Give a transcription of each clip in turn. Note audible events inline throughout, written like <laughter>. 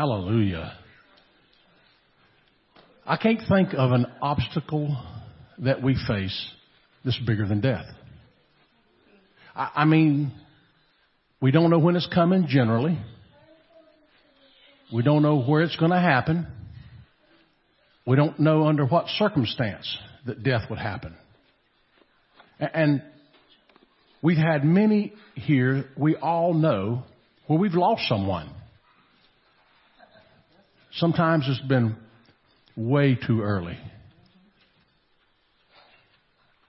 Hallelujah. I can't think of an obstacle that we face that's bigger than death. I, I mean, we don't know when it's coming generally. We don't know where it's going to happen. We don't know under what circumstance that death would happen. And we've had many here, we all know, where we've lost someone. Sometimes it's been way too early.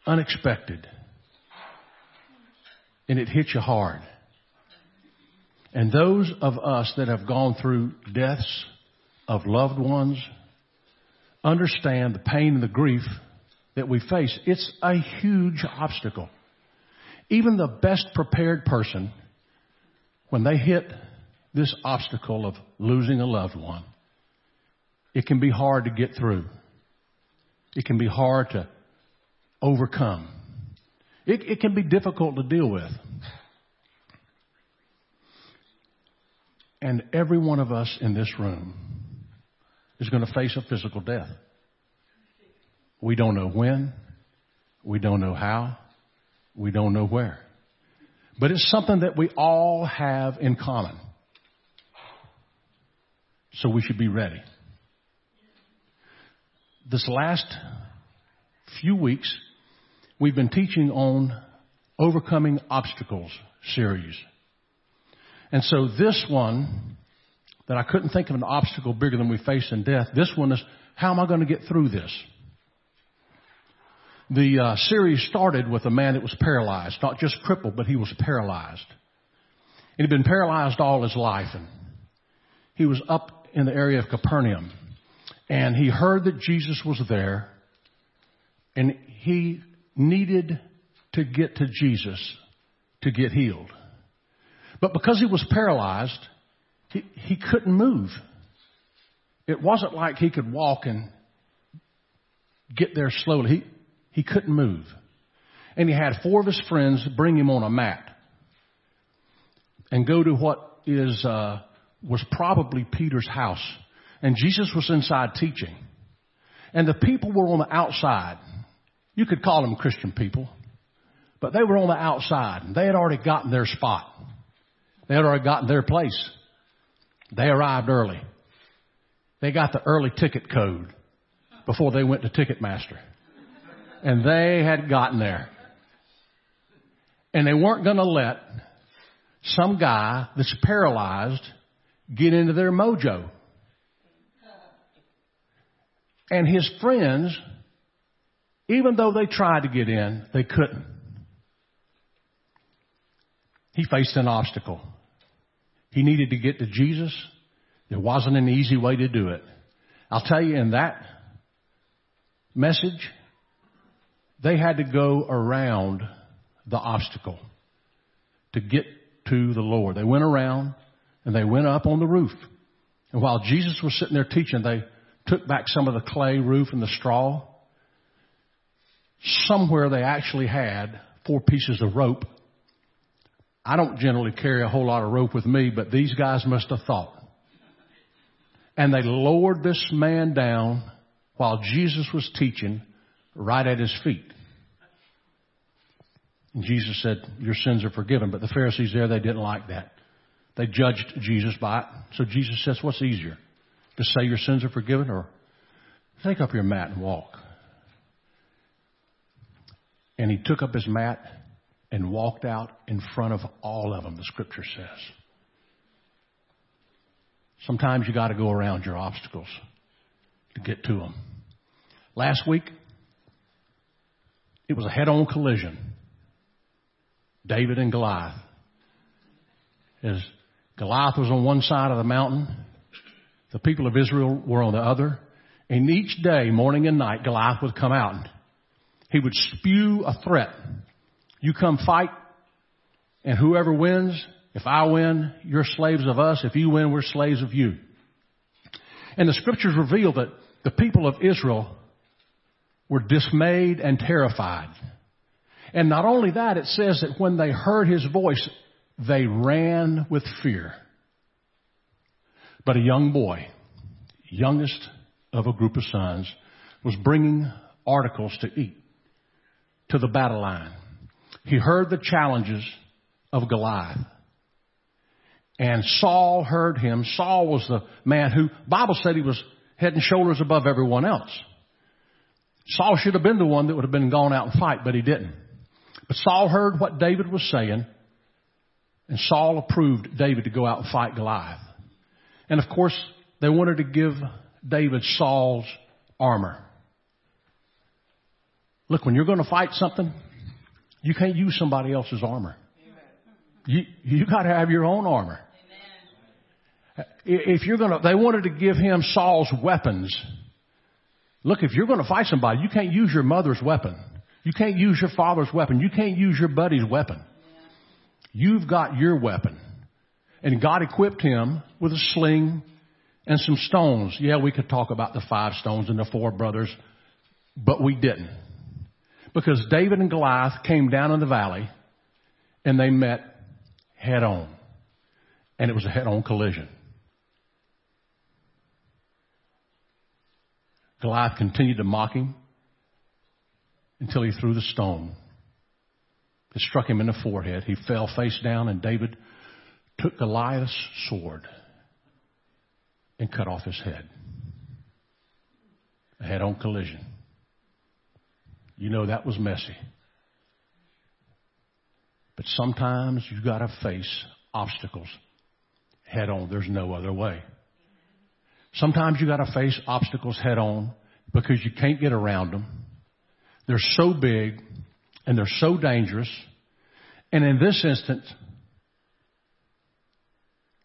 Unexpected. And it hits you hard. And those of us that have gone through deaths of loved ones understand the pain and the grief that we face. It's a huge obstacle. Even the best prepared person, when they hit this obstacle of losing a loved one, it can be hard to get through. It can be hard to overcome. It, it can be difficult to deal with. And every one of us in this room is going to face a physical death. We don't know when. We don't know how. We don't know where. But it's something that we all have in common. So we should be ready. This last few weeks, we've been teaching on overcoming obstacles series. And so this one, that I couldn't think of an obstacle bigger than we face in death, this one is, how am I going to get through this? The uh, series started with a man that was paralyzed, not just crippled, but he was paralyzed. He had been paralyzed all his life, and he was up in the area of Capernaum, and he heard that Jesus was there, and he needed to get to Jesus to get healed. But because he was paralyzed, he, he couldn't move. It wasn't like he could walk and get there slowly. He, he couldn't move. And he had four of his friends bring him on a mat and go to what is, uh, was probably Peter's house. And Jesus was inside teaching. And the people were on the outside. You could call them Christian people. But they were on the outside. They had already gotten their spot. They had already gotten their place. They arrived early. They got the early ticket code before they went to Ticketmaster. And they had gotten there. And they weren't going to let some guy that's paralyzed get into their mojo. And his friends, even though they tried to get in, they couldn't. He faced an obstacle. He needed to get to Jesus. There wasn't an easy way to do it. I'll tell you in that message, they had to go around the obstacle to get to the Lord. They went around and they went up on the roof. And while Jesus was sitting there teaching, they took back some of the clay roof and the straw. Somewhere they actually had four pieces of rope I don't generally carry a whole lot of rope with me, but these guys must have thought. And they lowered this man down while Jesus was teaching right at his feet. And Jesus said, your sins are forgiven. But the Pharisees there, they didn't like that. They judged Jesus by it. So Jesus says, what's easier? To say your sins are forgiven or take up your mat and walk? And he took up his mat and walked out in front of all of them, the scripture says. Sometimes you got to go around your obstacles to get to them. Last week, it was a head on collision. David and Goliath. As Goliath was on one side of the mountain, the people of Israel were on the other. And each day, morning and night, Goliath would come out he would spew a threat you come fight, and whoever wins, if I win, you're slaves of us. If you win, we're slaves of you. And the scriptures reveal that the people of Israel were dismayed and terrified. And not only that, it says that when they heard his voice, they ran with fear. But a young boy, youngest of a group of sons, was bringing articles to eat to the battle line. He heard the challenges of Goliath. And Saul heard him. Saul was the man who, Bible said he was head and shoulders above everyone else. Saul should have been the one that would have been gone out and fight, but he didn't. But Saul heard what David was saying, and Saul approved David to go out and fight Goliath. And of course, they wanted to give David Saul's armor. Look, when you're going to fight something, you can't use somebody else's armor. You, you got to have your own armor. If you're going to, they wanted to give him Saul's weapons. Look, if you're going to fight somebody, you can't use your mother's weapon. You can't use your father's weapon. You can't use your buddy's weapon. You've got your weapon. And God equipped him with a sling and some stones. Yeah, we could talk about the five stones and the four brothers, but we didn't. Because David and Goliath came down in the valley and they met head on. And it was a head on collision. Goliath continued to mock him until he threw the stone. It struck him in the forehead. He fell face down, and David took Goliath's sword and cut off his head. A head on collision. You know that was messy. But sometimes you've got to face obstacles head on. There's no other way. Sometimes you've got to face obstacles head on because you can't get around them. They're so big and they're so dangerous. And in this instance,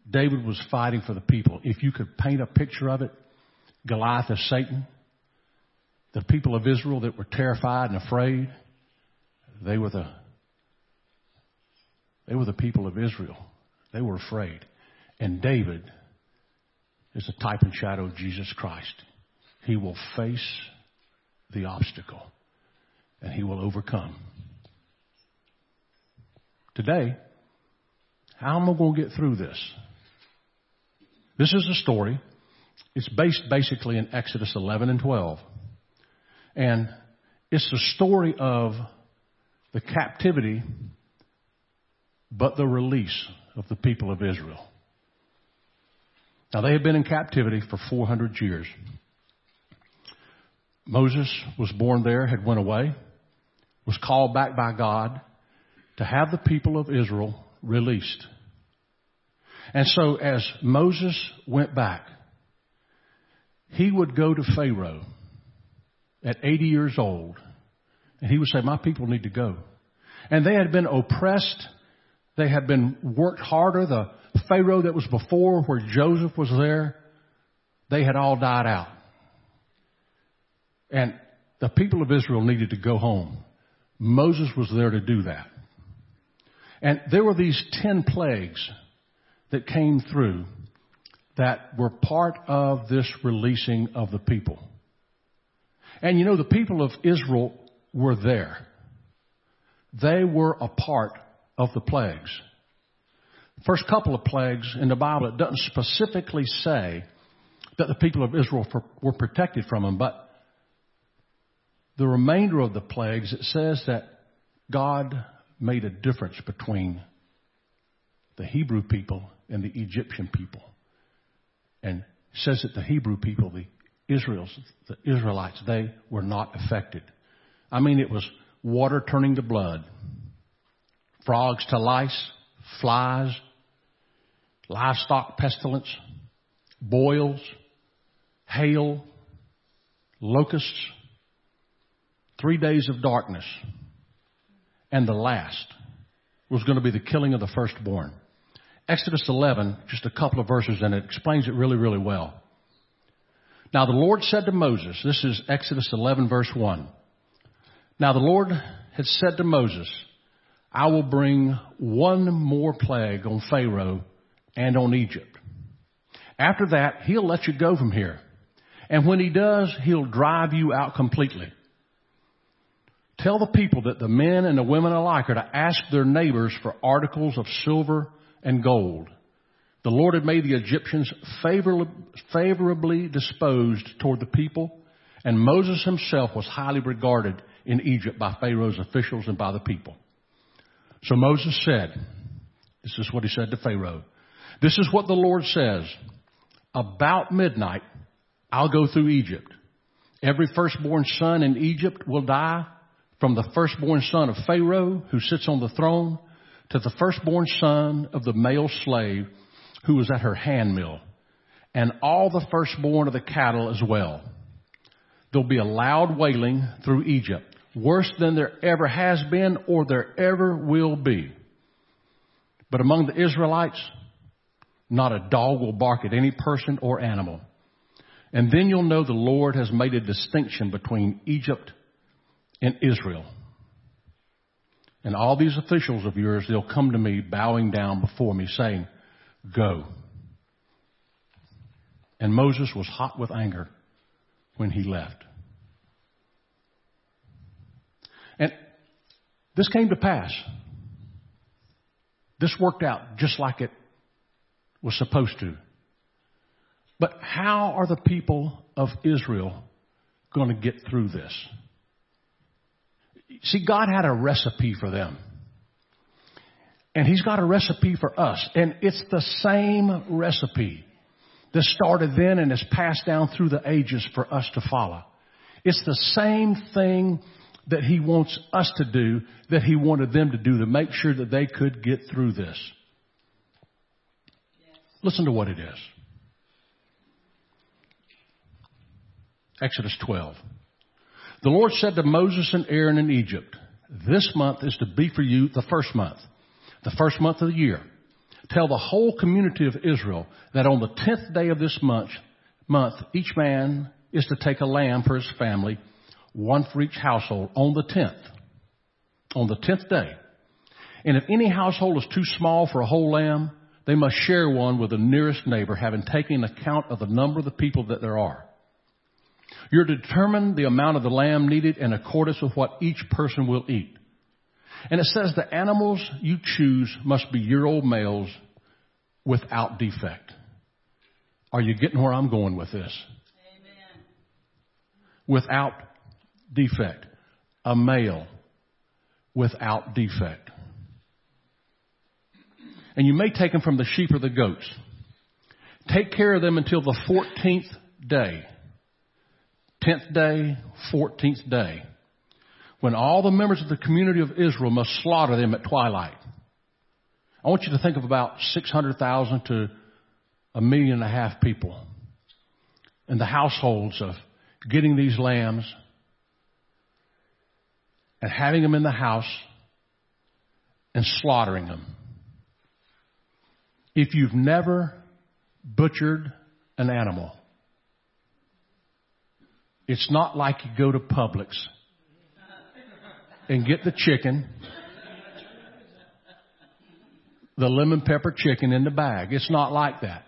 David was fighting for the people. If you could paint a picture of it, Goliath is Satan. The people of Israel that were terrified and afraid, they were the they were the people of Israel. They were afraid. And David is a type and shadow of Jesus Christ. He will face the obstacle and he will overcome. Today, how am I going to get through this? This is a story. It's based basically in Exodus 11 and 12. And it's the story of the captivity, but the release of the people of Israel. Now, they had been in captivity for 400 years. Moses was born there, had went away, was called back by God to have the people of Israel released. And so as Moses went back, he would go to Pharaoh at 80 years old and he would say, my people need to go. And they had been oppressed. They had been worked harder. The Pharaoh that was before where Joseph was there, they had all died out. And the people of Israel needed to go home. Moses was there to do that. And there were these ten plagues that came through that were part of this releasing of the people. And you know, the people of Israel were there. They were a part of the plagues. First couple of plagues in the Bible, it doesn't specifically say that the people of Israel were protected from them, but the remainder of the plagues, it says that God made a difference between the Hebrew people and the Egyptian people. And says that the Hebrew people, the Israels, the Israelites, they were not affected. I mean, it was water turning to blood, frogs to lice, flies, livestock pestilence, boils, hail, locusts, three days of darkness, and the last was going to be the killing of the firstborn. Exodus 11, just a couple of verses, and it explains it really, really well. Now the Lord said to Moses, this is Exodus 11 verse 1. Now the Lord had said to Moses, I will bring one more plague on Pharaoh and on Egypt. After that, he'll let you go from here. And when he does, he'll drive you out completely. Tell the people that the men and the women alike are to ask their neighbors for articles of silver and gold. The Lord had made the Egyptians favorably disposed toward the people, and Moses himself was highly regarded in Egypt by Pharaoh's officials and by the people. So Moses said, this is what he said to Pharaoh. This is what the Lord says. About midnight, I'll go through Egypt. Every firstborn son in Egypt will die from the firstborn son of Pharaoh who sits on the throne to the firstborn son of the male slave who was at her handmill and all the firstborn of the cattle as well. There'll be a loud wailing through Egypt, worse than there ever has been or there ever will be. But among the Israelites, not a dog will bark at any person or animal. And then you'll know the Lord has made a distinction between Egypt and Israel. And all these officials of yours, they'll come to me bowing down before me saying, go. And Moses was hot with anger when he left. And this came to pass. This worked out just like it was supposed to. But how are the people of Israel going to get through this? See, God had a recipe for them. And He's got a recipe for us. And it's the same recipe that started then and is passed down through the ages for us to follow. It's the same thing that He wants us to do that He wanted them to do to make sure that they could get through this. Listen to what it is. Exodus 12. The Lord said to Moses and Aaron in Egypt, This month is to be for you the first month, the first month of the year. Tell the whole community of Israel that on the tenth day of this month, month, each man is to take a lamb for his family, one for each household, on the tenth. On the tenth day. And if any household is too small for a whole lamb, they must share one with the nearest neighbor, having taken account of the number of the people that there are. You're to determine the amount of the lamb needed in accordance with what each person will eat. And it says the animals you choose must be year old males without defect. Are you getting where I'm going with this? Amen. Without defect. A male without defect. And you may take them from the sheep or the goats. Take care of them until the 14th day. 10th day, 14th day, when all the members of the community of Israel must slaughter them at twilight. I want you to think of about 600,000 to a million and a half people and the households of getting these lambs and having them in the house and slaughtering them. If you've never butchered an animal, it's not like you go to Publix and get the chicken, the lemon pepper chicken in the bag. It's not like that.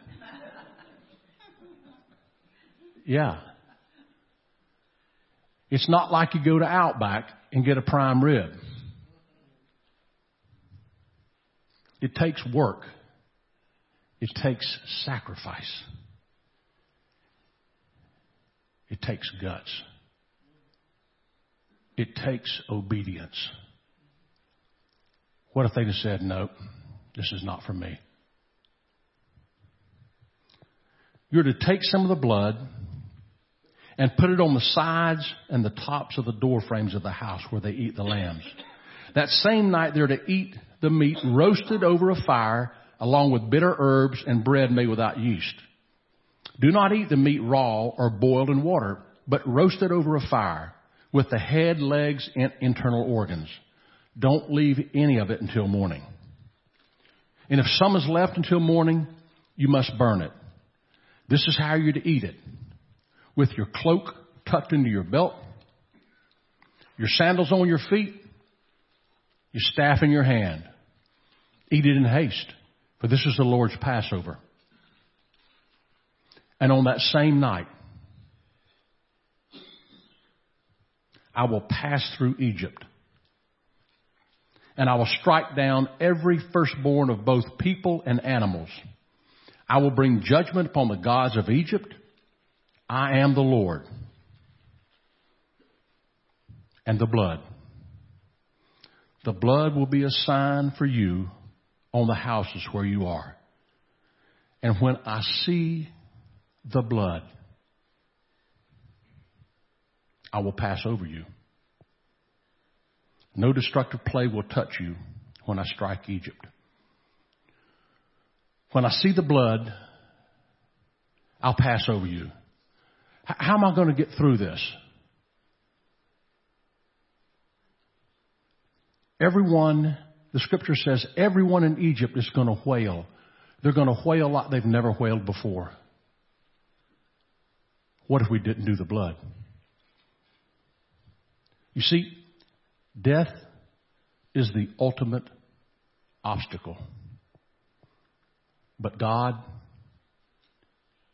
Yeah. It's not like you go to Outback and get a prime rib. It takes work. It takes sacrifice. It takes guts. It takes obedience. What if they just said, no, this is not for me? You're to take some of the blood and put it on the sides and the tops of the door frames of the house where they eat the lambs. That same night they're to eat the meat roasted over a fire along with bitter herbs and bread made without yeast. Do not eat the meat raw or boiled in water, but roast it over a fire with the head, legs, and internal organs. Don't leave any of it until morning. And if some is left until morning, you must burn it. This is how you're to eat it. With your cloak tucked into your belt, your sandals on your feet, your staff in your hand. Eat it in haste, for this is the Lord's Passover. And on that same night, I will pass through Egypt. And I will strike down every firstborn of both people and animals. I will bring judgment upon the gods of Egypt. I am the Lord. And the blood. The blood will be a sign for you on the houses where you are. And when I see the blood, I will pass over you. No destructive plague will touch you when I strike Egypt. When I see the blood, I'll pass over you. How am I going to get through this? Everyone, the scripture says, everyone in Egypt is going to wail. They're going to wail like they've never wailed before. What if we didn't do the blood? You see, death is the ultimate obstacle. But God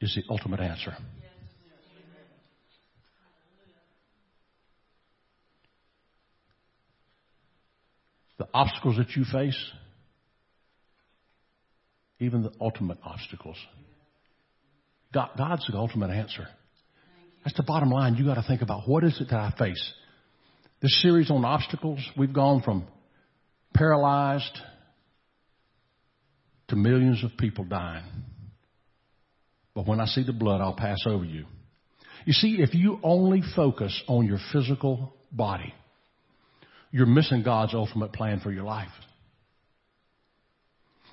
is the ultimate answer. The obstacles that you face, even the ultimate obstacles, God's the ultimate answer. That's the bottom line. You got to think about what is it that I face. This series on obstacles, we've gone from paralyzed to millions of people dying. But when I see the blood, I'll pass over you. You see, if you only focus on your physical body, you're missing God's ultimate plan for your life.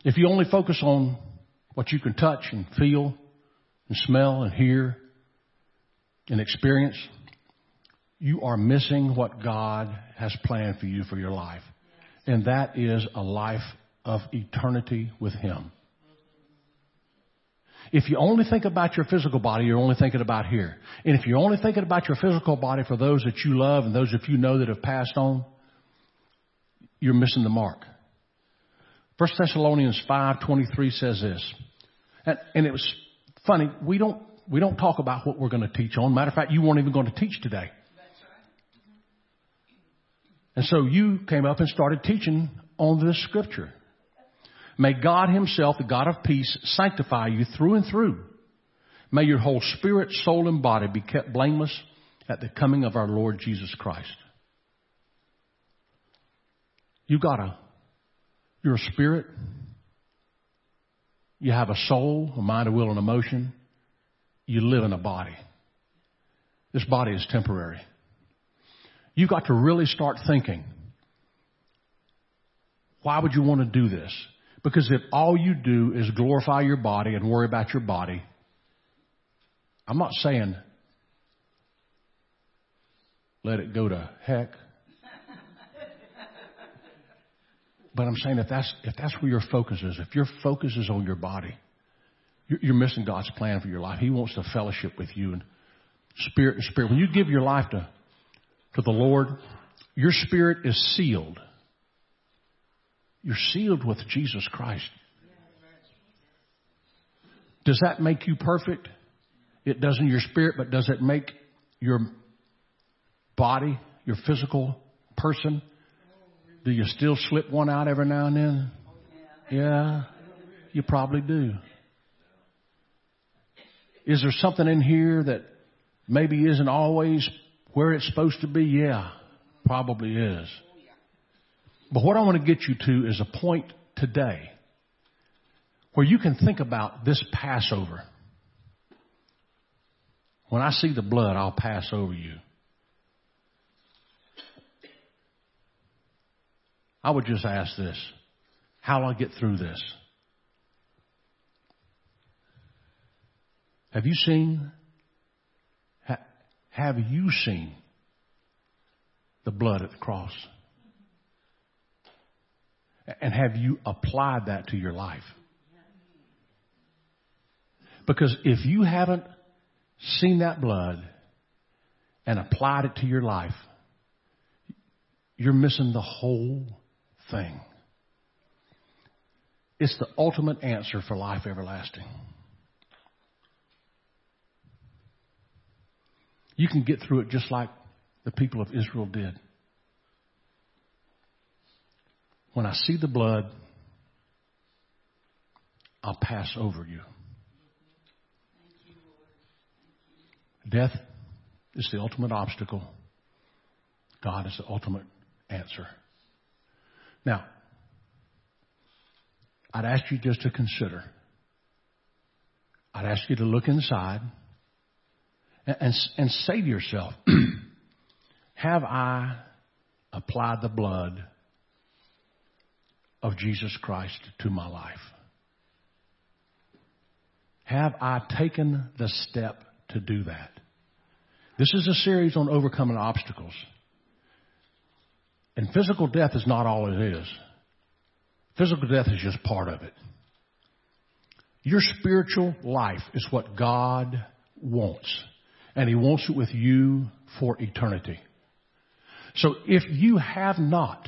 If you only focus on what you can touch and feel and smell and hear and experience, you are missing what God has planned for you for your life. And that is a life of eternity with Him. If you only think about your physical body, you're only thinking about here. And if you're only thinking about your physical body for those that you love and those that you know that have passed on, you're missing the mark. 1 Thessalonians 5:23 says this. And, and it was funny, we don't we don't talk about what we're going to teach on. Matter of fact, you weren't even going to teach today. And so you came up and started teaching on this scripture. May God Himself, the God of peace, sanctify you through and through. May your whole spirit, soul, and body be kept blameless at the coming of our Lord Jesus Christ. You got a, you're a spirit. You have a soul, a mind, a will, and emotion. You live in a body. This body is temporary. You've got to really start thinking. Why would you want to do this? Because if all you do is glorify your body and worry about your body, I'm not saying let it go to heck. But I'm saying if that's, if that's where your focus is, if your focus is on your body, you're, missing God's plan for your life. He wants to fellowship with you and spirit and spirit. When you give your life to, to the Lord, your spirit is sealed you're sealed with Jesus Christ. Does that make you perfect? It doesn't your spirit, but does it make your body, your physical person? Do you still slip one out every now and then? Yeah, you probably do. Is there something in here that maybe isn't always where it's supposed to be? Yeah, probably is. But what I want to get you to is a point today where you can think about this Passover. When I see the blood, I'll pass over you. I would just ask this how do I get through this? Have you seen? Ha, have you seen the blood at the cross? And have you applied that to your life? Because if you haven't seen that blood and applied it to your life, you're missing the whole thing. It's the ultimate answer for life everlasting. You can get through it just like the people of Israel did. When I see the blood, I'll pass over you. Death is the ultimate obstacle. God is the ultimate answer. Now, I'd ask you just to consider. I'd ask you to look inside and, and, say to yourself, <clears throat> have I applied the blood of Jesus Christ to my life? Have I taken the step to do that? This is a series on overcoming obstacles. And physical death is not all it is. Physical death is just part of it. Your spiritual life is what God wants. And He wants it with you for eternity. So if you have not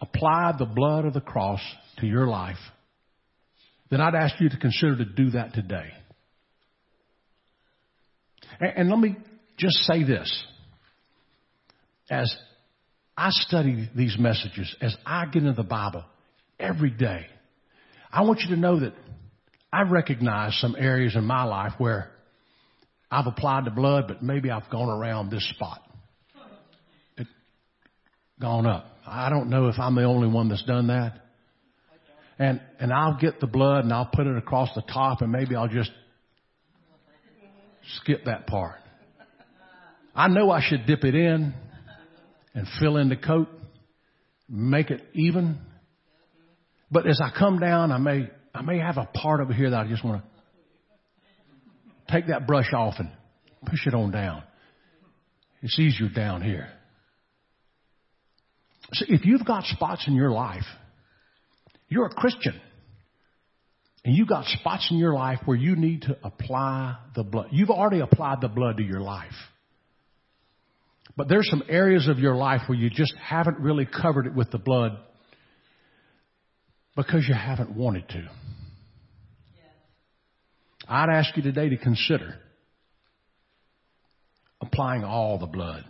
applied the blood of the cross to your life, then I'd ask you to consider to do that today. And, and let me just say this. As I study these messages, as I get into the Bible every day, I want you to know that I recognize some areas in my life where I've applied the blood, but maybe I've gone around this spot. It, gone up. I don't know if I'm the only one that's done that. And, and I'll get the blood and I'll put it across the top and maybe I'll just skip that part. I know I should dip it in and fill in the coat, make it even. But as I come down, I may, I may have a part over here that I just want to take that brush off and push it on down. It's easier down here. So if you've got spots in your life, you're a Christian. And you've got spots in your life where you need to apply the blood. You've already applied the blood to your life. But there's some areas of your life where you just haven't really covered it with the blood because you haven't wanted to. I'd ask you today to consider applying all the blood.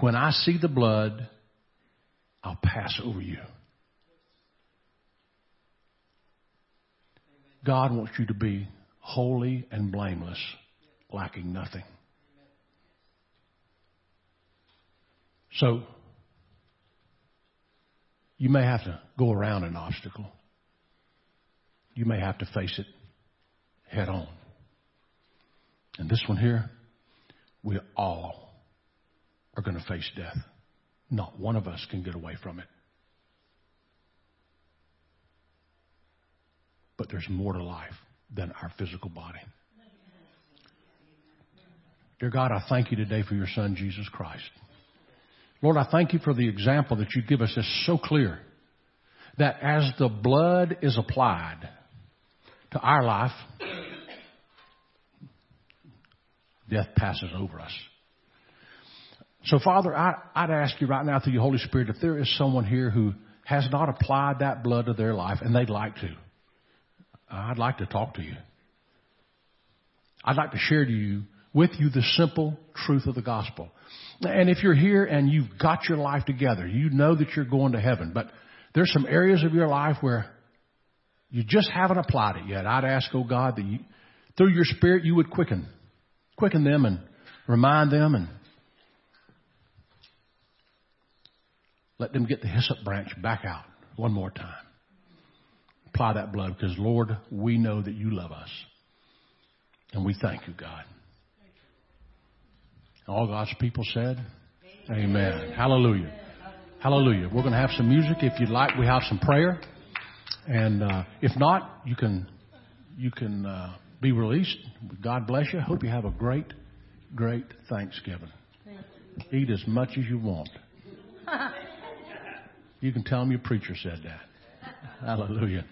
When I see the blood, I'll pass over you. God wants you to be holy and blameless, lacking nothing. So, you may have to go around an obstacle. You may have to face it head on. And this one here, we all are going to face death. Not one of us can get away from it. But there's more to life than our physical body. Dear God, I thank you today for your Son, Jesus Christ. Lord, I thank you for the example that you give us is so clear that as the blood is applied to our life, death passes over us. So, Father, I, would ask you right now through your Holy Spirit if there is someone here who has not applied that blood to their life and they'd like to, I'd like to talk to you. I'd like to share to you with you the simple truth of the gospel. And if you're here and you've got your life together, you know that you're going to heaven, but there's some areas of your life where you just haven't applied it yet. I'd ask, oh God, that you, through your spirit you would quicken, quicken them and remind them and let them get the hyssop branch back out one more time apply that blood because, Lord, we know that you love us. And we thank you, God. All God's people said, Amen. Amen. Hallelujah. Hallelujah. We're going to have some music. If you'd like, we have some prayer. And uh, if not, you can you can uh, be released. God bless you. Hope you have a great, great Thanksgiving. Eat as much as you want. <laughs> You can tell them your preacher said that. Hallelujah.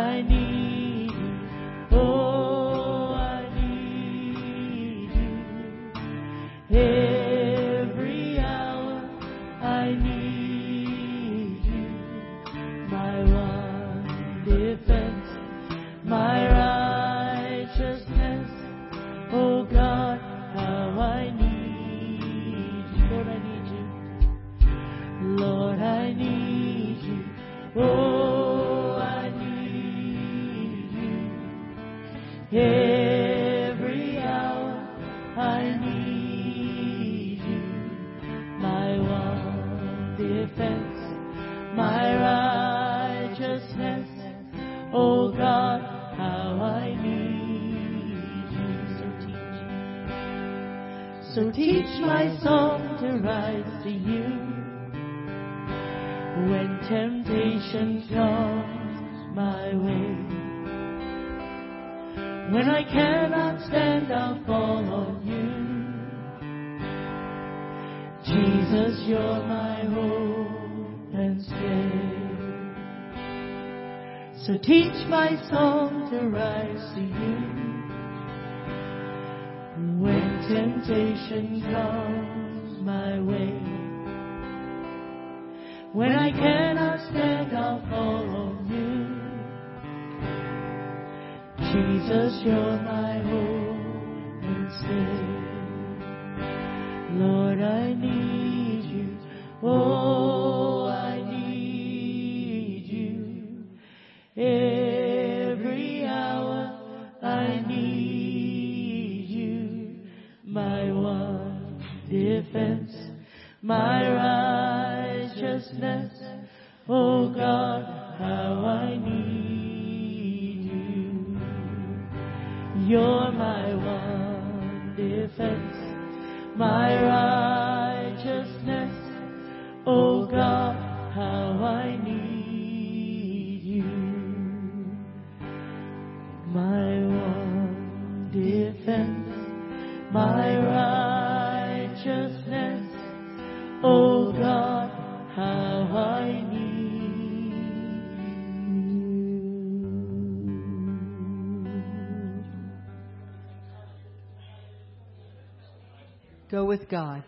Lord, I When temptation comes my way, when I cannot stand, I'll fall on you. Jesus, you're my hope and stay. So teach my soul to rise to you. When temptation comes my way, when I cannot stand, I'll fall on you. Jesus, you're my hope and stay. Lord, I need you. Oh, I need you. Every hour I need you. My one defense, my righteousness. Oh God, how I need you. You're my one defense, my righteousness. God.